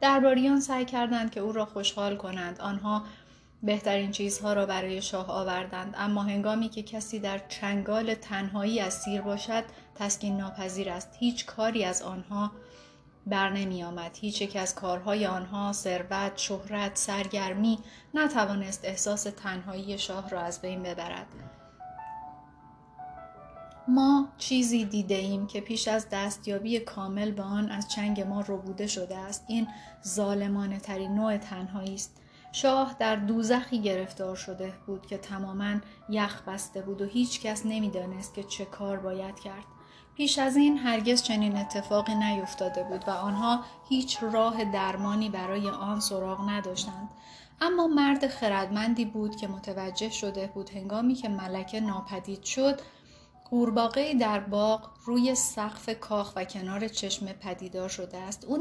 S1: درباریان سعی کردند که او را خوشحال کنند. آنها بهترین چیزها را برای شاه آوردند. اما هنگامی که کسی در چنگال تنهایی اسیر باشد تسکین ناپذیر است. هیچ کاری از آنها بر نمی آمد. هیچ یک از کارهای آنها ثروت شهرت سرگرمی نتوانست احساس تنهایی شاه را از بین ببرد. ما چیزی دیده ایم که پیش از دستیابی کامل به آن از چنگ ما ربوده شده است. این ظالمانه ترین نوع تنهایی است. شاه در دوزخی گرفتار شده بود که تماما یخ بسته بود و هیچ کس نمی‌دانست که چه کار باید کرد. پیش از این هرگز چنین اتفاقی نیفتاده بود و آنها هیچ راه درمانی برای آن سراغ نداشتند. اما مرد خردمندی بود که متوجه شده بود هنگامی که ملکه ناپدید شد قورباغه در باغ روی سقف کاخ و کنار چشمه پدیدار شده است. او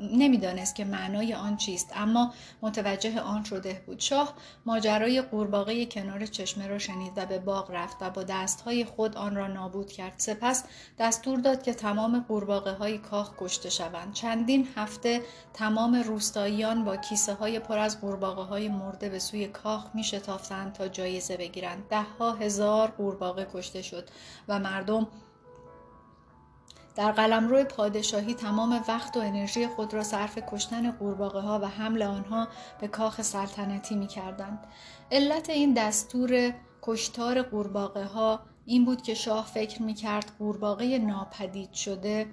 S1: نمی‌دانست که معنای آن چیست اما متوجه آن شده بود. شاه ماجرای قورباغه کنار چشمه را شنید و به باغ رفت و با دستهای خود آن را نابود کرد. سپس دستور داد که تمام قورباغه های کاخ کشته شوند. چندین هفته تمام روستاییان با کیسه های پر از قورباغه های مرده به سوی کاخ می شتافتند تا جایزه بگیرند. ده ها هزار قورباغه کشته شد و مردم در قلمرو پادشاهی تمام وقت و انرژی خود را صرف کشتن قورباغه ها و حمل آنها به کاخ سلطنتی می کردند. علت این دستور کشتار قورباغه ها این بود که شاه فکر می کرد قورباغه ناپدید شده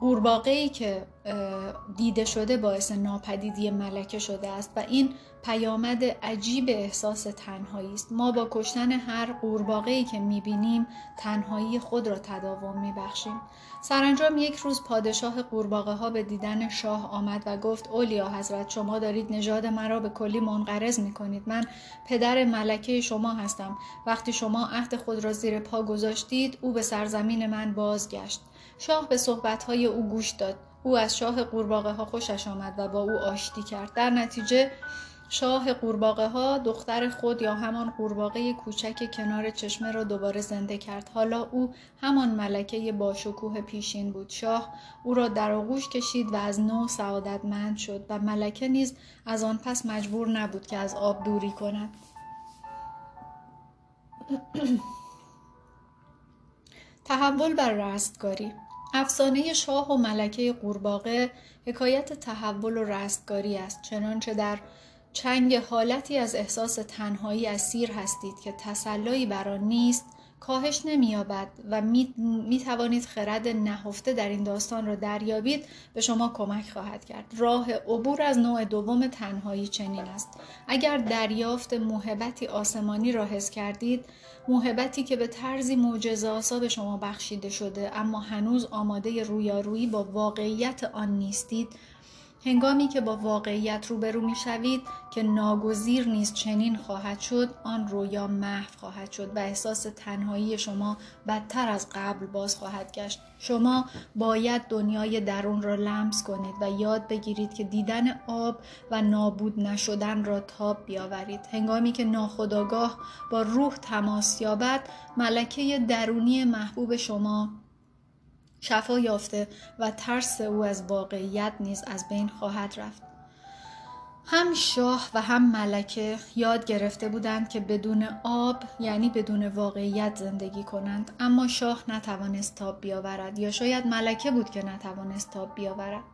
S1: قورباغه ای که دیده شده باعث ناپدیدی ملکه شده است و این پیامد عجیب احساس تنهایی است. ما با کشتن هر قورباغه ای که می‌بینیم تنهایی خود را تداوم میبخشیم. سرانجام یک روز پادشاه قورباغه ها به دیدن شاه آمد و گفت اولیا حضرت شما دارید نژاد مرا به کلی منقرض می‌کنید. من پدر ملکه شما هستم. وقتی شما عهد خود را زیر پا گذاشتید او به سرزمین من بازگشت. شاه به صحبتهای او گوش داد. او از شاه قورباغه ها خوشش آمد و با او آشتی کرد. در نتیجه شاه قورباغه ها دختر خود یا همان قورباغه کوچک کنار چشمه را دوباره زنده کرد. حالا او همان ملکه با شکوه پیشین بود. شاه او را در آغوش کشید و از نو سعادتمند شد و ملکه نیز از آن پس مجبور نبود که از آب دوری کند. تحول بر رستگاری. افسانه شاه و ملکه قورباغه حکایت تحول و رستگاری است. چنانچه در چنگ حالتی از احساس تنهایی اسیر هستید که تسلایی بر نیست کاهش نمییابد و می, می توانید خرد نهفته در این داستان را دریابید به شما کمک خواهد کرد. راه عبور از نوع دوم تنهایی چنین است. اگر دریافت محبتی آسمانی را حس کردید محبتی که به طرزی معجزه به شما بخشیده شده اما هنوز آماده رویارویی با واقعیت آن نیستید هنگامی که با واقعیت روبرو می شوید که ناگزیر نیست چنین خواهد شد آن رویا محو خواهد شد و احساس تنهایی شما بدتر از قبل باز خواهد گشت. شما باید دنیای درون را لمس کنید و یاد بگیرید که دیدن آب و نابود نشدن را تاب بیاورید. هنگامی که ناخداگاه با روح تماس یابد ملکه درونی محبوب شما شفا یافته و ترس او از واقعیت نیز از بین خواهد رفت. هم شاه و هم ملکه یاد گرفته بودند که بدون آب یعنی بدون واقعیت زندگی کنند. اما شاه نتوانست تاب بیاورد یا شاید ملکه بود که نتوانست تاب بیاورد.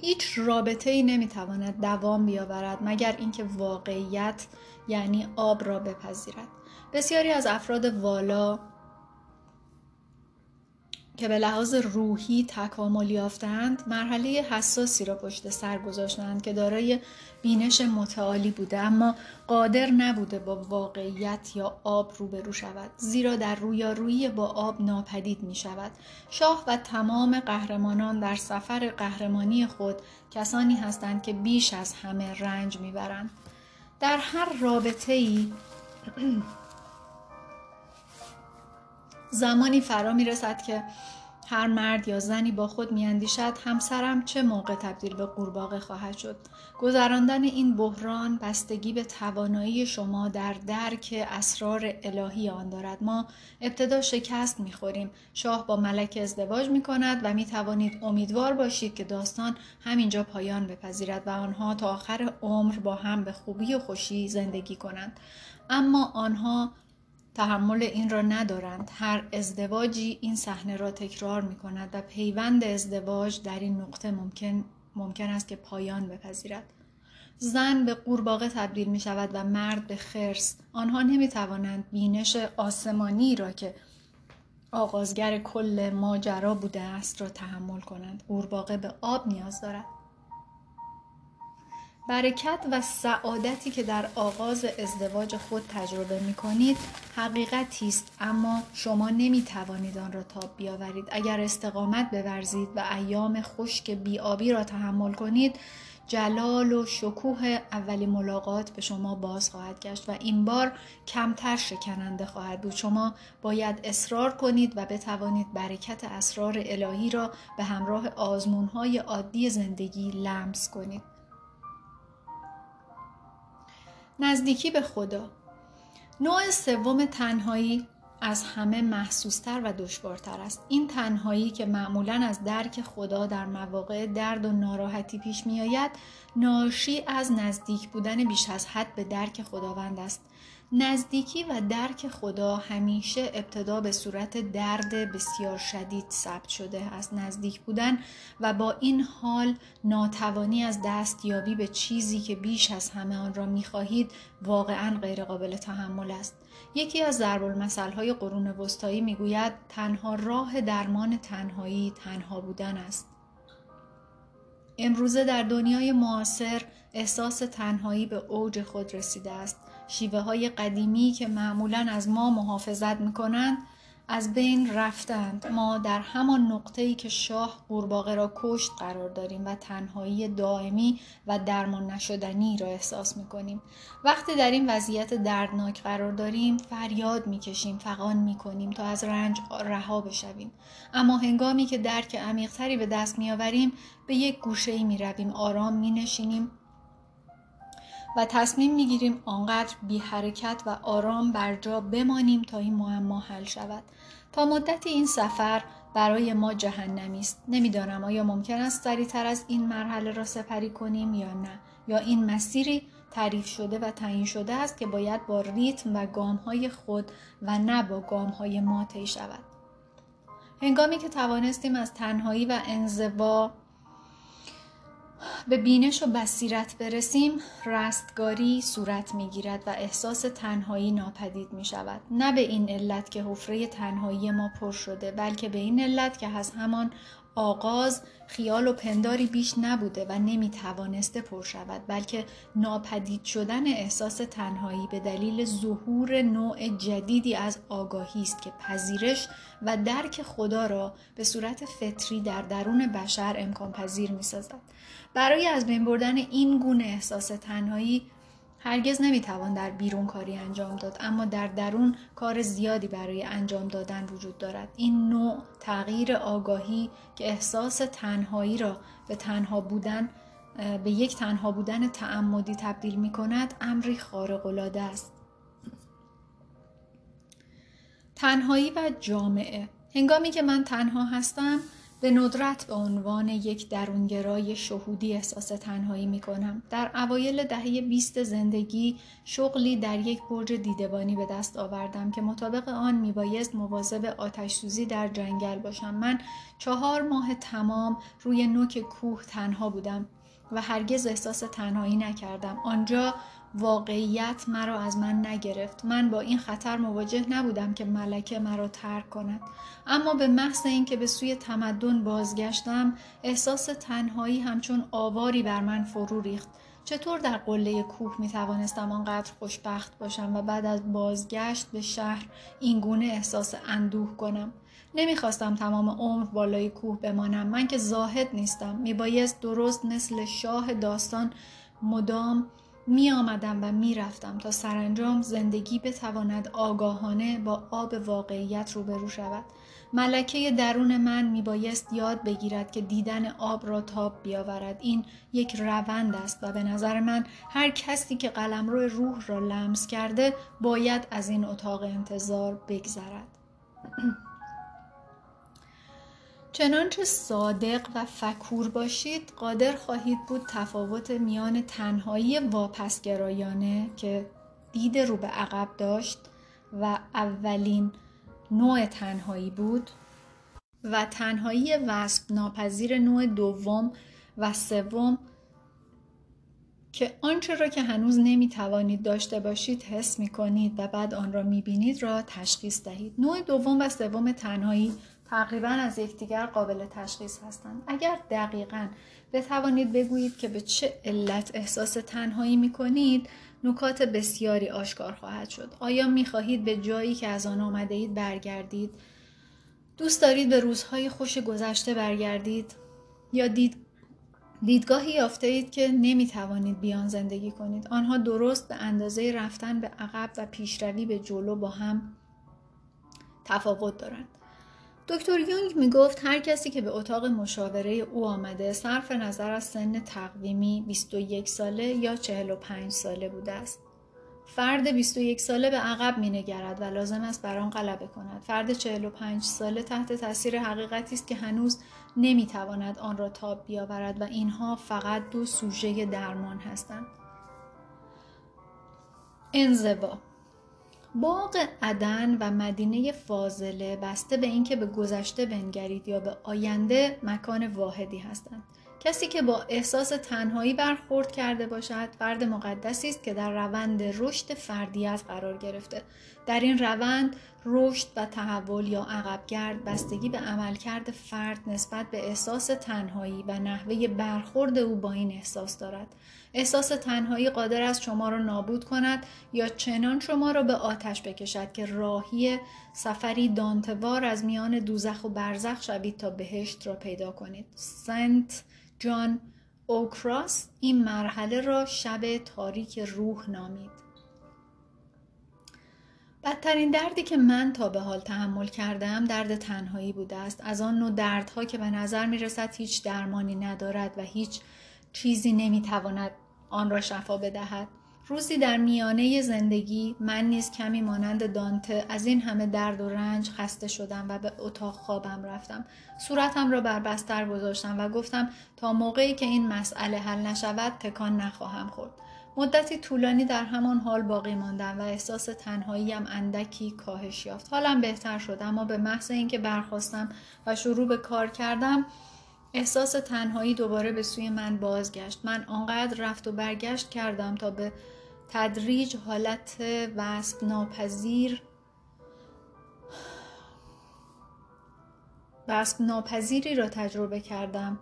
S1: هیچ رابطه ای نمی‌تواند دوام بیاورد مگر اینکه واقعیت یعنی آب را بپذیرد. بسیاری از افراد والا که به لحاظ روحی تکامل یافتند مرحله حساسی را پشت سر گذاشتند که دارای بینش متعالی بوده اما قادر نبوده با واقعیت یا آب روبرو شود زیرا در رویارویی با آب ناپدید می شود شاه و تمام قهرمانان در سفر قهرمانی خود کسانی هستند که بیش از همه رنج می‌برند. در هر رابطه ای زمانی فرا می رسد که هر مرد یا زنی با خود میاندیشد همسرم چه موقع تبدیل به قورباغه خواهد شد؟ گذراندن این بحران بستگی به توانایی شما در درک اسرار الهی آن دارد. ما ابتدا شکست می‌خوریم. شاه با ملک ازدواج می کند و می توانید امیدوار باشید که داستان همینجا پایان بپذیرد و آنها تا آخر عمر با هم به خوبی و خوشی زندگی کنند. اما آنها تحمل این را ندارند. هر ازدواجی این صحنه را تکرار می کند و پیوند ازدواج در این نقطه ممکن, ممکن است که پایان بپذیرد. زن به قورباغه تبدیل می شود و مرد به خرس. آنها نمی توانند بینش آسمانی را که آغازگر کل ماجرا بوده است را تحمل کنند. قورباغه به آب نیاز دارد. برکت و سعادتی که در آغاز ازدواج خود تجربه می کنید حقیقتی است اما شما نمی توانید آن را تاب بیاورید. اگر استقامت بورزید و ایام خشک بیابی را تحمل کنید جلال و شکوه اولی ملاقات به شما باز خواهد گشت و این بار کمتر شکننده خواهد بود. شما باید اصرار کنید و بتوانید برکت اسرار الهی را به همراه آزمونهای عادی زندگی لمس کنید. نزدیکی به خدا. نوع سوم تنهایی از همه محسوستر و دشوارتر است. این تنهایی که معمولا از درک خدا در مواقع درد و ناراحتی پیش می آید ناشی از نزدیک بودن بیش از حد به درک خداوند است. نزدیکی و درک خدا همیشه ابتدا به صورت درد بسیار شدید ثبت شده است نزدیک بودن و با این حال ناتوانی از دستیابی به چیزی که بیش از همه آن را می‌خواهید واقعا غیرقابل تحمل است. یکی از ضرب های قرون وسطایی می‌گوید تنها راه درمان تنهایی تنها بودن است. امروزه در دنیای معاصر احساس تنهایی به اوج خود رسیده است. شیوه های قدیمی که معمولا از ما محافظت می کنند از بین رفتند. ما در همان نقطه ای که شاه قورباغه را کشت قرار داریم و تنهایی دائمی و درمان نشدنی را احساس می کنیم وقتی در این وضعیت دردناک قرار داریم فریاد می کشیم فقان می کنیم تا از رنج رها بشویم. اما هنگامی که درک عمیقتری به دست می آوریم به یک گوشه ای می رویم آرام می نشینیم و تصمیم می‌گیریم آنقدر بی حرکت و آرام بر جا بمانیم تا این معما حل شود. تا مدت این سفر برای ما جهنمی است. نمی‌دانم آیا ممکن است سریعتر از این مرحله را سپری کنیم یا نه یا این مسیری تعریف شده و تعیین شده است که باید با ریتم و گام های خود و نه با گام های ما طی شود. هنگامی که توانستیم از تنهایی و انزوا به بینش و بصیرت برسیم رستگاری صورت می گیرد و احساس تنهایی ناپدید می شود نه به این علت که حفره تنهایی ما پر شده بلکه به این علت که از همان آغاز خیال و پنداری بیش نبوده و نمی توانسته پر شود بلکه ناپدید شدن احساس تنهایی به دلیل ظهور نوع جدیدی از آگاهی است که پذیرش و درک خدا را به صورت فطری در درون بشر امکان پذیر می سازد. برای از بین بردن این گونه احساس تنهایی هرگز نمی‌توان در بیرون کاری انجام داد اما در درون کار زیادی برای انجام دادن وجود دارد. این نوع تغییر آگاهی که احساس تنهایی را به تنها بودن به یک تنها بودن تعمدی تبدیل می کند امری خارق العاده است. تنهایی و جامعه. هنگامی که من تنها هستم به ندرت به عنوان یک درونگرای شهودی احساس تنهایی می کنم. در اوایل دهه 20 زندگی شغلی در یک برج دیدبانی به دست آوردم که مطابق آن می بایست مواظب آتش سوزی در جنگل باشم. من چهار ماه تمام روی نوک کوه تنها بودم و هرگز احساس تنهایی نکردم. آنجا واقعیت مرا از من نگرفت. من با این خطر مواجه نبودم که ملکه مرا ترک کند. اما به محض اینکه به سوی تمدن بازگشتم احساس تنهایی همچون آواری بر من فرو ریخت. چطور در قله کوه می توانستم آنقدر خوشبخت باشم و بعد از بازگشت به شهر این گونه احساس اندوه کنم؟ نمی‌خواستم تمام عمر بالای کوه بمانم. من که زاهد نیستم. میبایست درست مثل شاه داستان مدام می آمدم و می رفتم تا سرانجام زندگی بتواند آگاهانه با آب واقعیت روبرو شود. ملکه درون من می بایست یاد بگیرد که دیدن آب را تاب بیاورد. این یک روند است و به نظر من هر کسی که قلمرو روح را لمس کرده باید از این اتاق انتظار بگذرد. چنانچه صادق و فکور باشید قادر خواهید بود تفاوت میان تنهایی واپسگرایانه که دید رو به عقب داشت و اولین نوع تنهایی بود و تنهایی وصف ناپذیر نوع دوم و سوم که آنچه را که هنوز نمی توانید داشته باشید حس می کنید و بعد آن را می بینید را تشخیص دهید. نوع دوم و سوم تنهایی تقریبا از یکدیگر قابل تشخیص هستند. اگر دقیقا بتوانید بگویید که به چه علت احساس تنهایی می کنید نکات بسیاری آشکار خواهد شد. آیا می خواهید به جایی که از آن آمده اید برگردید؟ دوست دارید به روزهای خوش گذشته برگردید؟ یا دید دیدگاهی یافته اید که نمی توانید بیان زندگی کنید. آنها درست به اندازه رفتن به عقب و پیشروی به جلو با هم تفاوت دارند. دکتر یونگ می گفت هر کسی که به اتاق مشاوره او آمده صرف نظر از سن تقویمی 21 ساله یا 45 ساله بوده است. فرد 21 ساله به عقب می نگرد و لازم است بر آن غلبه کند. فرد 45 ساله تحت تاثیر حقیقتی است که هنوز نمی تواند آن را تاب بیاورد و اینها فقط دو سوژه درمان هستند. انزوا باغ عدن و مدینه فاضله بسته به اینکه به گذشته بنگرید یا به آینده مکان واحدی هستند. کسی که با احساس تنهایی برخورد کرده باشد فرد مقدسی است که در روند رشد فردیت قرار گرفته در این روند رشد و تحول یا عقبگرد بستگی به عملکرد فرد نسبت به احساس تنهایی و نحوه برخورد او با این احساس دارد احساس تنهایی قادر است شما را نابود کند یا چنان شما را به آتش بکشد که راهی سفری دانتوار از میان دوزخ و برزخ شوید تا بهشت را پیدا کنید سنت جان اوکراس این مرحله را شب تاریک روح نامید. بدترین دردی که من تا به حال تحمل کردم درد تنهایی بوده است از آن نوع دردها که به نظر می رسد هیچ درمانی ندارد و هیچ چیزی نمی تواند آن را شفا بدهد. روزی در میانه زندگی من نیز کمی مانند دانته از این همه درد و رنج خسته شدم و به اتاق خوابم رفتم. صورتم را بر بستر گذاشتم و گفتم تا موقعی که این مسئله حل نشود تکان نخواهم خورد. مدتی طولانی در همان حال باقی ماندم و احساس تنهاییم اندکی کاهش یافت. حالم بهتر شد اما به محض اینکه برخواستم و شروع به کار کردم احساس تنهایی دوباره به سوی من بازگشت. من آنقدر رفت و برگشت کردم تا به تدریج حالت وصف ناپذیر وصف ناپذیری را تجربه کردم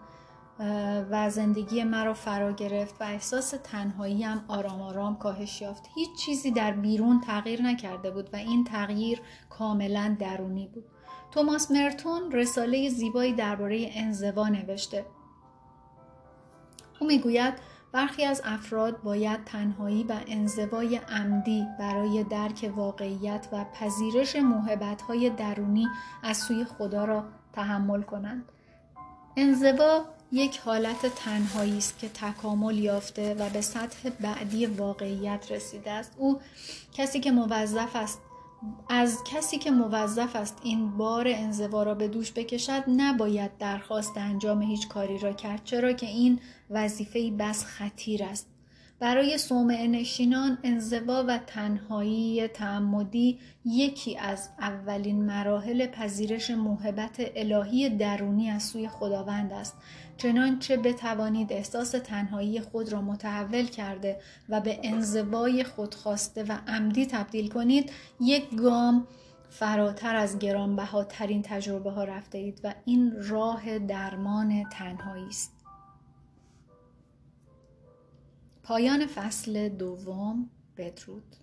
S1: و زندگی مرا فرا گرفت و احساس تنهاییم آرام آرام کاهش یافت. هیچ چیزی در بیرون تغییر نکرده بود و این تغییر کاملا درونی بود. توماس مرتون رساله زیبایی درباره انزوا نوشته او می‌گوید برخی از افراد باید تنهایی و انزوای عمدی برای درک واقعیت و پذیرش محبتهای درونی از سوی خدا را تحمل کنند. انزوا یک حالت تنهایی است که تکامل یافته و به سطح بعدی واقعیت رسیده است. او کسی که موظف است از کسی که موظف است این بار انزوا را به دوش بکشد نباید درخواست انجام هیچ کاری را کرد چرا که این وظیفه بس خطیر است. برای صومعه نشینان انزوا و تنهایی تعمدی یکی از اولین مراحل پذیرش موهبت الهی درونی از سوی خداوند است. چنانچه بتوانید احساس تنهایی خود را متحول کرده و به انزوای خودخواسته و عمدی تبدیل کنید یک گام فراتر از گرانبهاترین تجربه ها رفته اید و این راه درمان تنهایی است. پایان فصل دوم بدرود